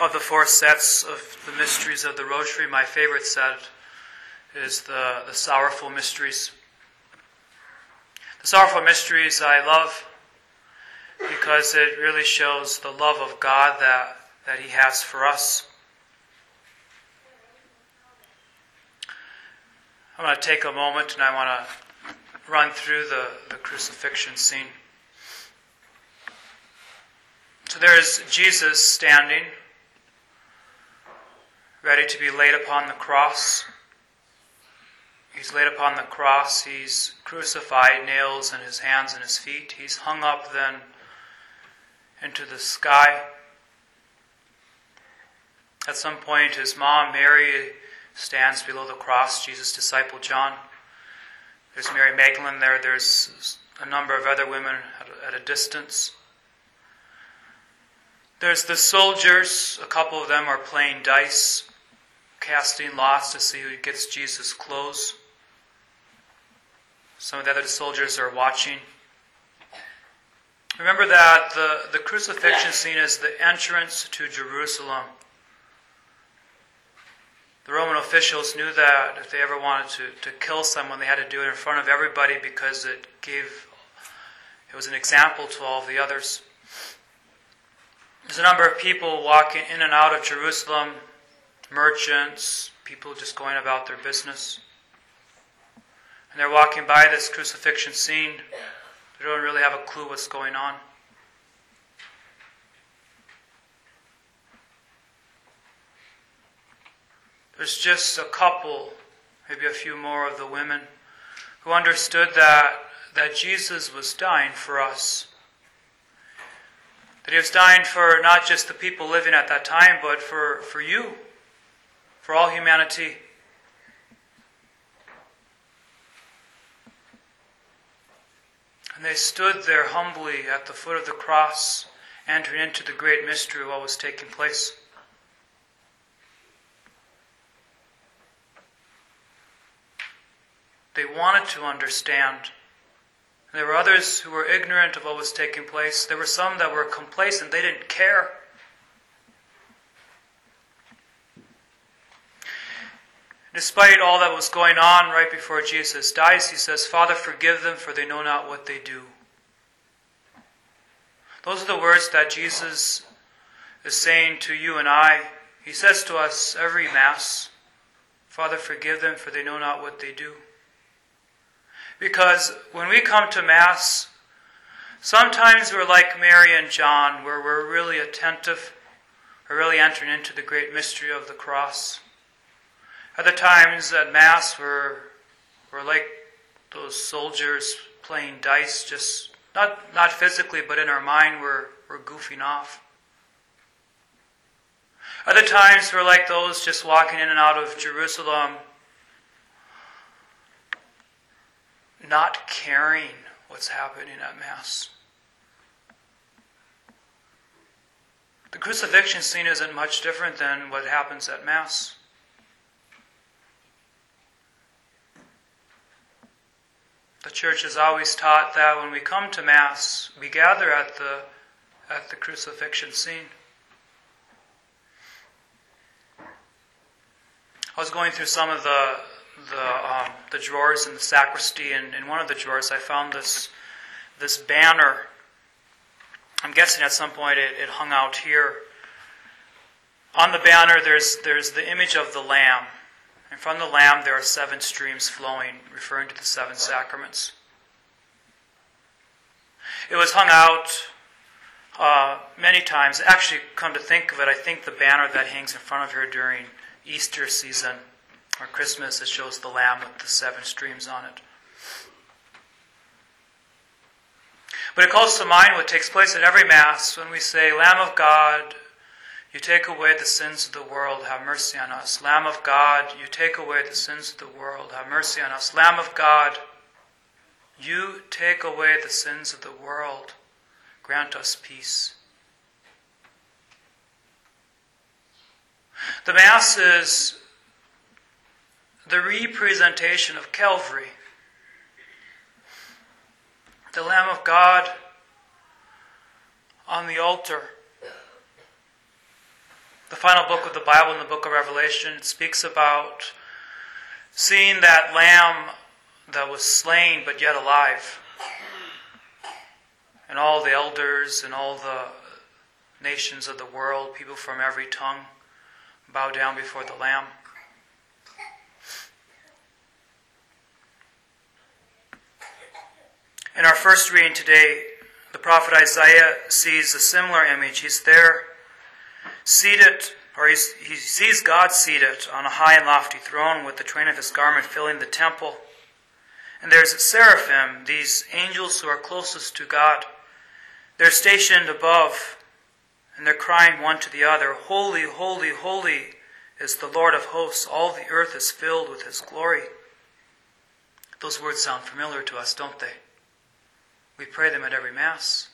Of the four sets of the mysteries of the Rosary, my favorite set is the, the Sorrowful Mysteries. The Sorrowful Mysteries I love because it really shows the love of God that, that He has for us. I'm going to take a moment and I want to run through the, the crucifixion scene. So there's Jesus standing ready to be laid upon the cross. He's laid upon the cross. He's crucified, nails in his hands and his feet. He's hung up then into the sky. At some point, his mom, Mary, stands below the cross, Jesus' disciple John. There's Mary Magdalene there. There's a number of other women at a distance. There's the soldiers. A couple of them are playing dice casting lots to see who gets Jesus' clothes. Some of the other soldiers are watching. Remember that the, the crucifixion scene is the entrance to Jerusalem. The Roman officials knew that if they ever wanted to, to kill someone, they had to do it in front of everybody because it gave, it was an example to all the others. There's a number of people walking in and out of Jerusalem merchants, people just going about their business. And they're walking by this crucifixion scene. They don't really have a clue what's going on. There's just a couple, maybe a few more of the women, who understood that, that Jesus was dying for us. That he was dying for not just the people living at that time, but for, for you for all humanity. And they stood there humbly at the foot of the cross, entering into the great mystery of what was taking place. They wanted to understand. There were others who were ignorant of what was taking place. There were some that were complacent. They didn't care. Despite all that was going on right before Jesus dies, he says, Father, forgive them, for they know not what they do. Those are the words that Jesus is saying to you and I. He says to us every Mass, Father, forgive them, for they know not what they do. Because when we come to Mass, sometimes we're like Mary and John, where we're really attentive, we're really entering into the great mystery of the cross. Other times at Mass, we're, we're like those soldiers playing dice, just not, not physically, but in our mind, we're, we're goofing off. Other times, we're like those just walking in and out of Jerusalem, not caring what's happening at Mass. The crucifixion scene isn't much different than what happens at Mass. The church has always taught that when we come to Mass, we gather at the, at the crucifixion scene. I was going through some of the, the, um, the drawers in the sacristy, and in one of the drawers I found this, this banner. I'm guessing at some point it, it hung out here. On the banner, there's, there's the image of the Lamb. And from the Lamb there are seven streams flowing, referring to the seven sacraments. It was hung out uh, many times. Actually, come to think of it, I think the banner that hangs in front of her during Easter season or Christmas, it shows the Lamb with the seven streams on it. But it calls to mind what takes place at every Mass when we say, Lamb of God, you take away the sins of the world, have mercy on us. Lamb of God, you take away the sins of the world, have mercy on us. Lamb of God, you take away the sins of the world, grant us peace. The Mass is the representation of Calvary. The Lamb of God on the altar the final book of the Bible in the book of Revelation. Speaks about seeing that lamb that was slain but yet alive. And all the elders and all the nations of the world, people from every tongue, bow down before the Lamb. In our first reading today, the prophet Isaiah sees a similar image. He's there, seated, or he sees God seated on a high and lofty throne with the train of his garment filling the temple. And there's seraphim, these angels who are closest to God. They're stationed above, and they're crying one to the other, Holy, holy, holy is the Lord of hosts. All the earth is filled with his glory. Those words sound familiar to us, don't they? We pray them at every Mass.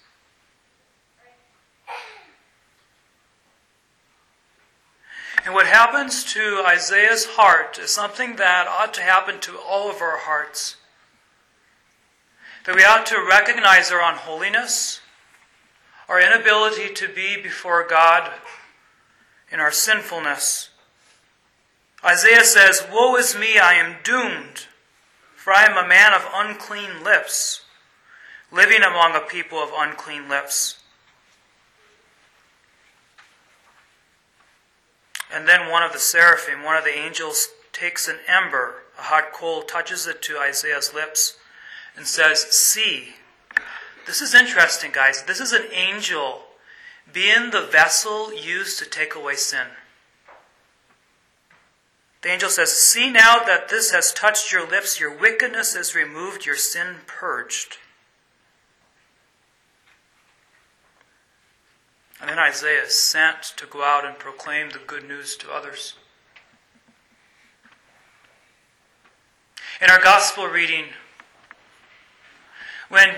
And what happens to Isaiah's heart is something that ought to happen to all of our hearts. That we ought to recognize our unholiness, our inability to be before God in our sinfulness. Isaiah says, Woe is me, I am doomed, for I am a man of unclean lips living among a people of unclean lips. And then one of the seraphim, one of the angels, takes an ember, a hot coal, touches it to Isaiah's lips, and says, See. This is interesting, guys. This is an angel being the vessel used to take away sin. The angel says, See now that this has touched your lips, your wickedness is removed, your sin purged. Then Isaiah is sent to go out and proclaim the good news to others. In our gospel reading, when,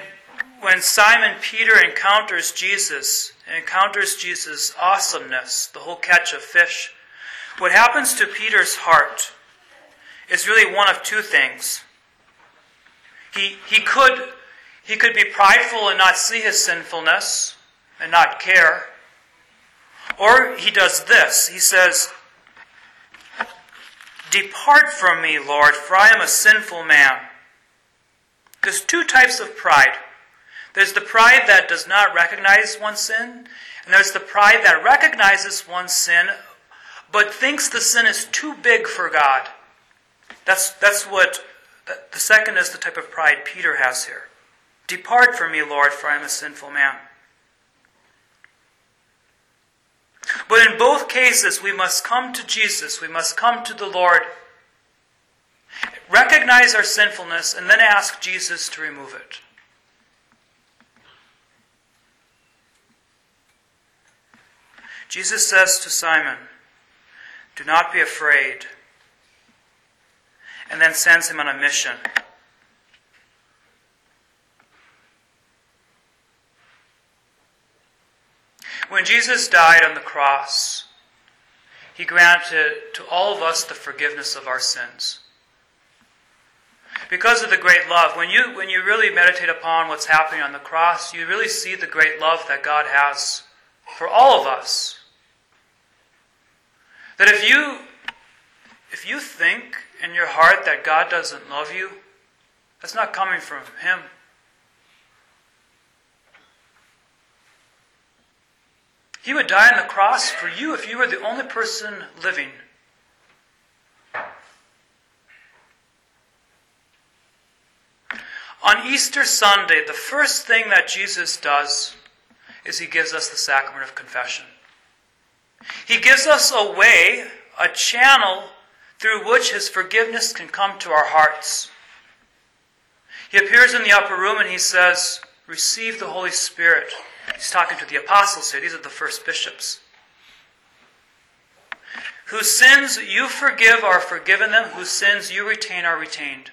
when Simon Peter encounters Jesus, encounters Jesus' awesomeness, the whole catch of fish, what happens to Peter's heart is really one of two things. He, he, could, he could be prideful and not see his sinfulness and not care. Or he does this. He says, Depart from me, Lord, for I am a sinful man. There's two types of pride. There's the pride that does not recognize one's sin, and there's the pride that recognizes one's sin, but thinks the sin is too big for God. That's, that's what the second is the type of pride Peter has here. Depart from me, Lord, for I am a sinful man. But in both cases, we must come to Jesus. We must come to the Lord. Recognize our sinfulness and then ask Jesus to remove it. Jesus says to Simon, Do not be afraid, and then sends him on a mission. When Jesus died on the cross, he granted to all of us the forgiveness of our sins. Because of the great love, when you, when you really meditate upon what's happening on the cross, you really see the great love that God has for all of us. That if you, if you think in your heart that God doesn't love you, that's not coming from Him. He would die on the cross for you if you were the only person living. On Easter Sunday, the first thing that Jesus does is he gives us the sacrament of confession. He gives us a way, a channel through which his forgiveness can come to our hearts. He appears in the upper room and he says, Receive the Holy Spirit. He's talking to the apostles here. These are the first bishops. Whose sins you forgive are forgiven them, whose sins you retain are retained.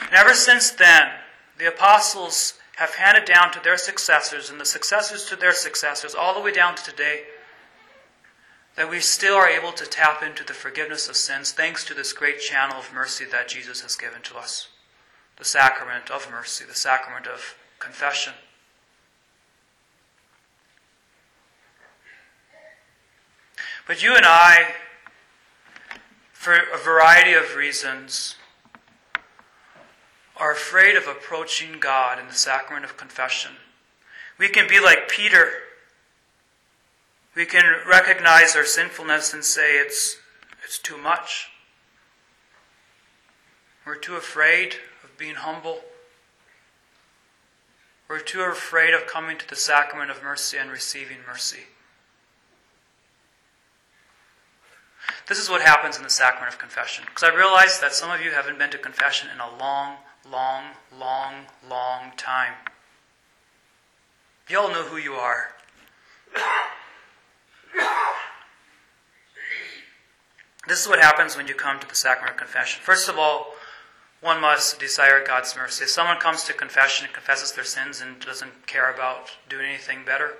And ever since then, the apostles have handed down to their successors and the successors to their successors, all the way down to today, that we still are able to tap into the forgiveness of sins thanks to this great channel of mercy that Jesus has given to us the sacrament of mercy, the sacrament of confession. But you and I, for a variety of reasons, are afraid of approaching God in the sacrament of confession. We can be like Peter. We can recognize our sinfulness and say it's, it's too much. We're too afraid of being humble. We're too afraid of coming to the sacrament of mercy and receiving mercy. This is what happens in the sacrament of confession. Because I realize that some of you haven't been to confession in a long, long, long, long time. You all know who you are. This is what happens when you come to the sacrament of confession. First of all, one must desire God's mercy. If someone comes to confession and confesses their sins and doesn't care about doing anything better,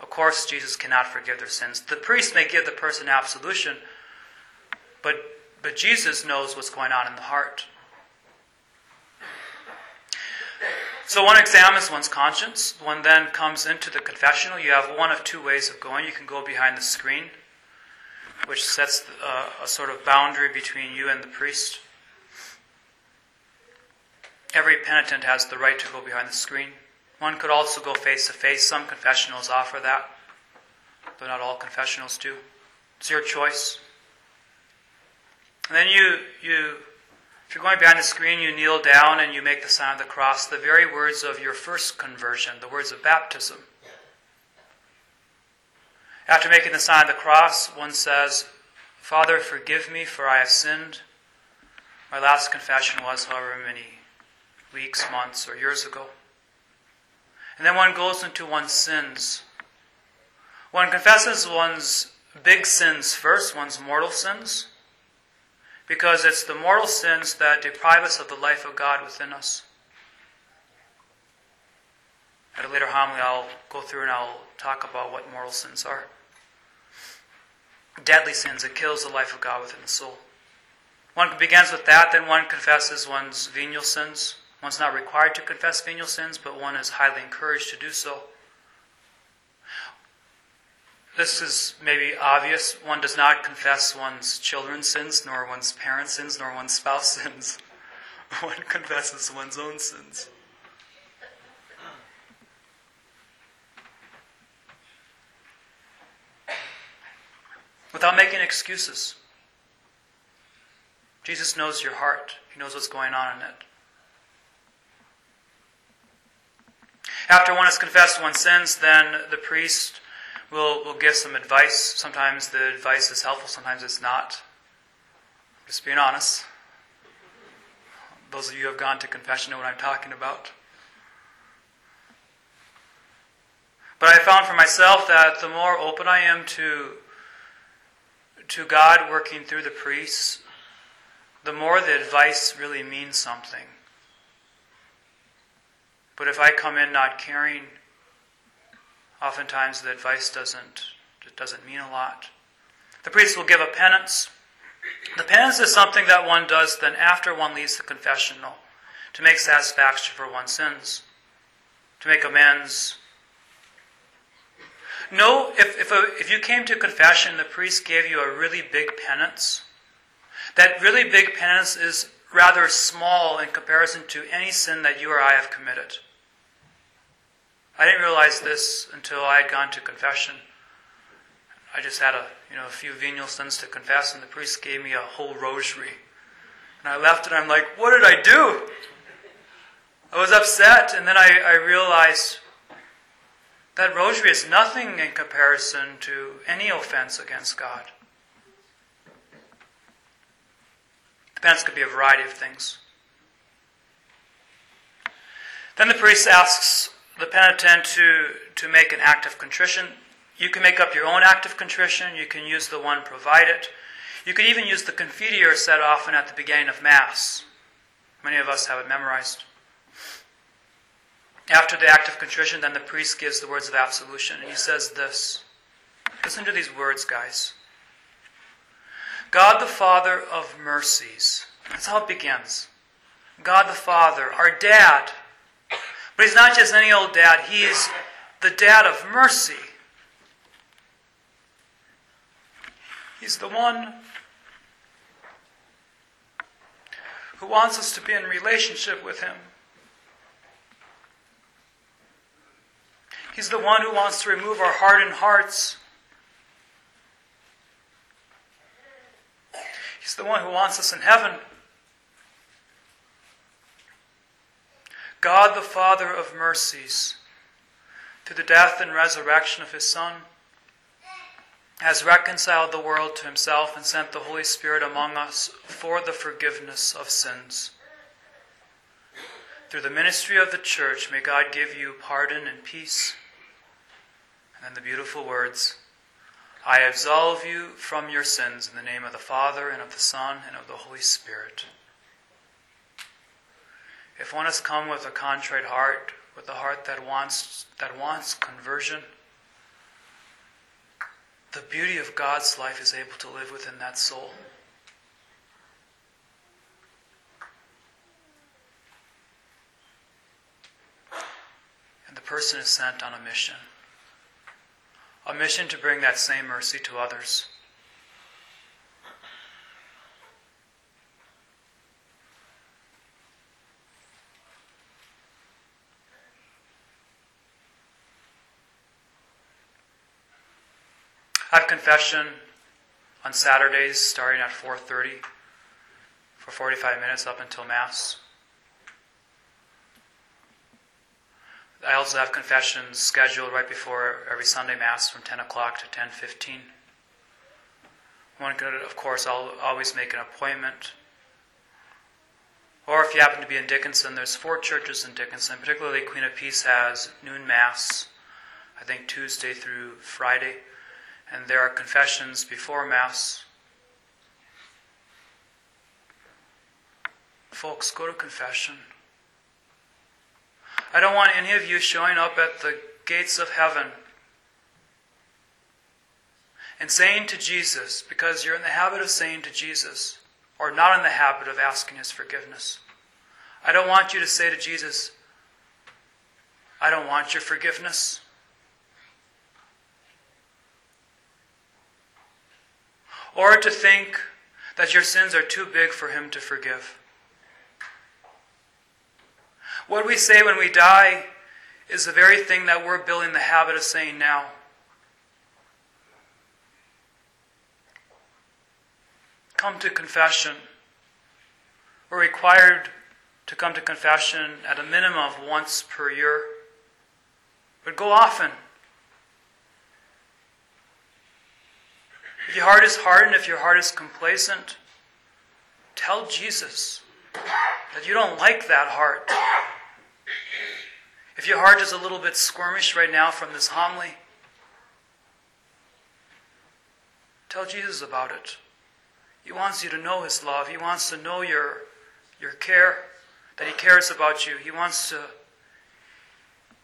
of course, Jesus cannot forgive their sins. The priest may give the person absolution, but, but Jesus knows what's going on in the heart. So one examines one's conscience. One then comes into the confessional. You have one of two ways of going. You can go behind the screen, which sets uh, a sort of boundary between you and the priest. Every penitent has the right to go behind the screen. One could also go face to face. Some confessionals offer that, but not all confessionals do. It's your choice. And then you, you, if you're going behind the screen, you kneel down and you make the sign of the cross, the very words of your first conversion, the words of baptism. After making the sign of the cross, one says, Father, forgive me, for I have sinned. My last confession was however many weeks, months, or years ago. And then one goes into one's sins. One confesses one's big sins first, one's mortal sins, because it's the mortal sins that deprive us of the life of God within us. At a later homily, I'll go through and I'll talk about what mortal sins are. Deadly sins, it kills the life of God within the soul. One begins with that, then one confesses one's venial sins, One's not required to confess venial sins, but one is highly encouraged to do so. This is maybe obvious. One does not confess one's children's sins, nor one's parents' sins, nor one's spouse's sins. One confesses one's own sins. Without making excuses. Jesus knows your heart, He knows what's going on in it. After one has confessed one's sins, then the priest will, we'll give some advice. Sometimes the advice is helpful, sometimes it's not. Just being honest. Those of you who have gone to confession know what I'm talking about. But I found for myself that the more open I am to, to God working through the priests, the more the advice really means something. But if I come in not caring, oftentimes the advice doesn't, it doesn't mean a lot. The priest will give a penance. The penance is something that one does then after one leaves the confessional to make satisfaction for one's sins, to make amends. No, if, if, a, if you came to confession, the priest gave you a really big penance, that really big penance is rather small in comparison to any sin that you or I have committed. I didn't realize this until I had gone to confession. I just had a you know a few venial sins to confess, and the priest gave me a whole rosary. And I left and I'm like, what did I do? I was upset, and then I, I realized that rosary is nothing in comparison to any offense against God. The could be a variety of things. Then the priest asks the penitent to, to make an act of contrition. You can make up your own act of contrition. You can use the one provided. You could even use the Confiteor said often at the beginning of Mass. Many of us have it memorized. After the act of contrition, then the priest gives the words of absolution, and he says this. Listen to these words, guys. God the Father of mercies. That's how it begins. God the Father, our dad, but he's not just any old dad, he's the dad of mercy. He's the one who wants us to be in relationship with Him. He's the one who wants to remove our hardened hearts. He's the one who wants us in heaven. God the Father of mercies, through the death and resurrection of His Son, has reconciled the world to Himself and sent the Holy Spirit among us for the forgiveness of sins. Through the ministry of the church, may God give you pardon and peace. And then the beautiful words I absolve you from your sins in the name of the Father, and of the Son, and of the Holy Spirit. If one has come with a contrite heart, with a heart that wants, that wants conversion, the beauty of God's life is able to live within that soul. And the person is sent on a mission a mission to bring that same mercy to others. Confession on Saturdays starting at 4:30 for 45 minutes up until mass. I also have confessions scheduled right before every Sunday Mass from 10 o'clock to 10.15. One could, of course, always make an appointment. Or if you happen to be in Dickinson, there's four churches in Dickinson, particularly Queen of Peace has noon Mass, I think Tuesday through Friday. And there are confessions before Mass. Folks, go to confession. I don't want any of you showing up at the gates of heaven and saying to Jesus, because you're in the habit of saying to Jesus, or not in the habit of asking his forgiveness. I don't want you to say to Jesus, I don't want your forgiveness. Or to think that your sins are too big for him to forgive. What we say when we die is the very thing that we're building the habit of saying now. Come to confession. We're required to come to confession at a minimum of once per year, but go often. Your heart is hardened, if your heart is complacent, tell Jesus that you don't like that heart. If your heart is a little bit squirmish right now from this homily, tell Jesus about it. He wants you to know His love. He wants to know your, your care, that He cares about you. He wants to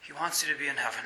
He wants you to be in heaven.